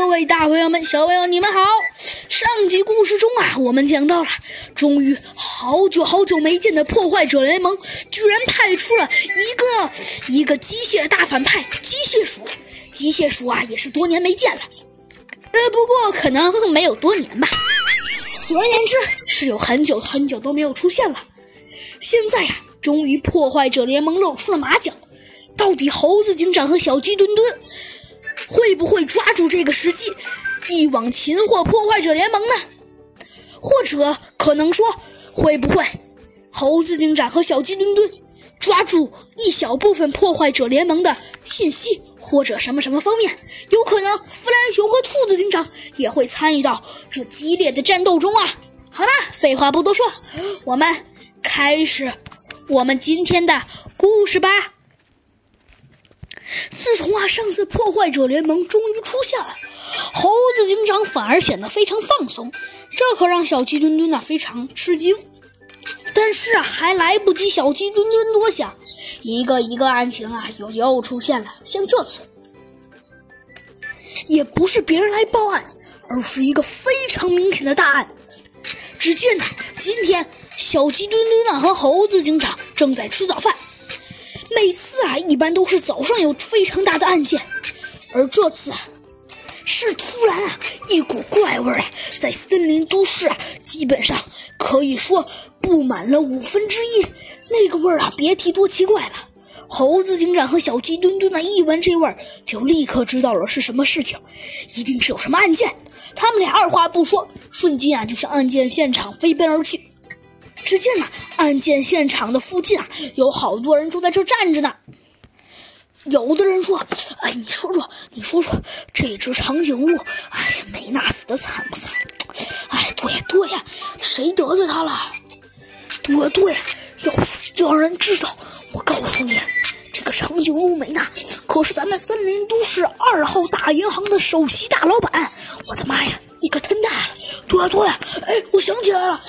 各位大朋友们、小朋友，你们好！上集故事中啊，我们讲到了，终于好久好久没见的破坏者联盟，居然派出了一个一个机械大反派——机械鼠。机械鼠啊，也是多年没见了。呃，不过可能没有多年吧。总而言之，是有很久很久都没有出现了。现在呀，终于破坏者联盟露出了马脚。到底猴子警长和小鸡墩墩？会不会抓住这个时机，一网擒获破坏者联盟呢？或者可能说，会不会猴子警长和小鸡墩墩抓住一小部分破坏者联盟的信息，或者什么什么方面？有可能弗兰熊和兔子警长也会参与到这激烈的战斗中啊！好了，废话不多说，我们开始我们今天的故事吧。上次破坏者联盟终于出现了，猴子警长反而显得非常放松，这可让小鸡墩墩啊非常吃惊。但是还来不及小鸡墩墩多想，一个一个案情啊又又出现了。像这次，也不是别人来报案，而是一个非常明显的大案。只见呢，今天小鸡墩墩呢和猴子警长正在吃早饭。每次啊，一般都是早上有非常大的案件，而这次啊，是突然啊，一股怪味啊，在森林都市啊，基本上可以说布满了五分之一。那个味儿啊，别提多奇怪了。猴子警长和小鸡墩墩呢，一闻这味儿，就立刻知道了是什么事情，一定是有什么案件。他们俩二话不说，瞬间啊，就向案件现场飞奔而去。只见呢，案件现场的附近啊，有好多人都在这站着呢。有的人说：“哎，你说说，你说说，这只长颈鹿，哎，美娜死的惨不惨？哎，对呀对呀，谁得罪他了？对呀对呀，要就让人知道，我告诉你，这个长颈鹿美娜可是咱们森林都市二号大银行的首席大老板。我的妈呀，你可忒大了！对呀对呀，哎，我想起来了。”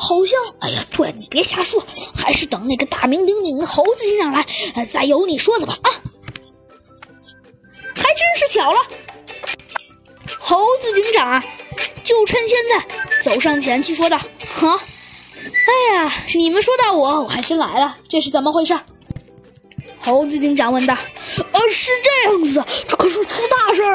好像，哎呀，对你别瞎说，还是等那个大名鼎鼎的猴子警长来，再由你说的吧啊！还真是巧了，猴子警长啊，就趁现在走上前去说道：“哈，哎呀，你们说到我，我还真来了，这是怎么回事？”猴子警长问道：“呃，是这样子的，这可是出大事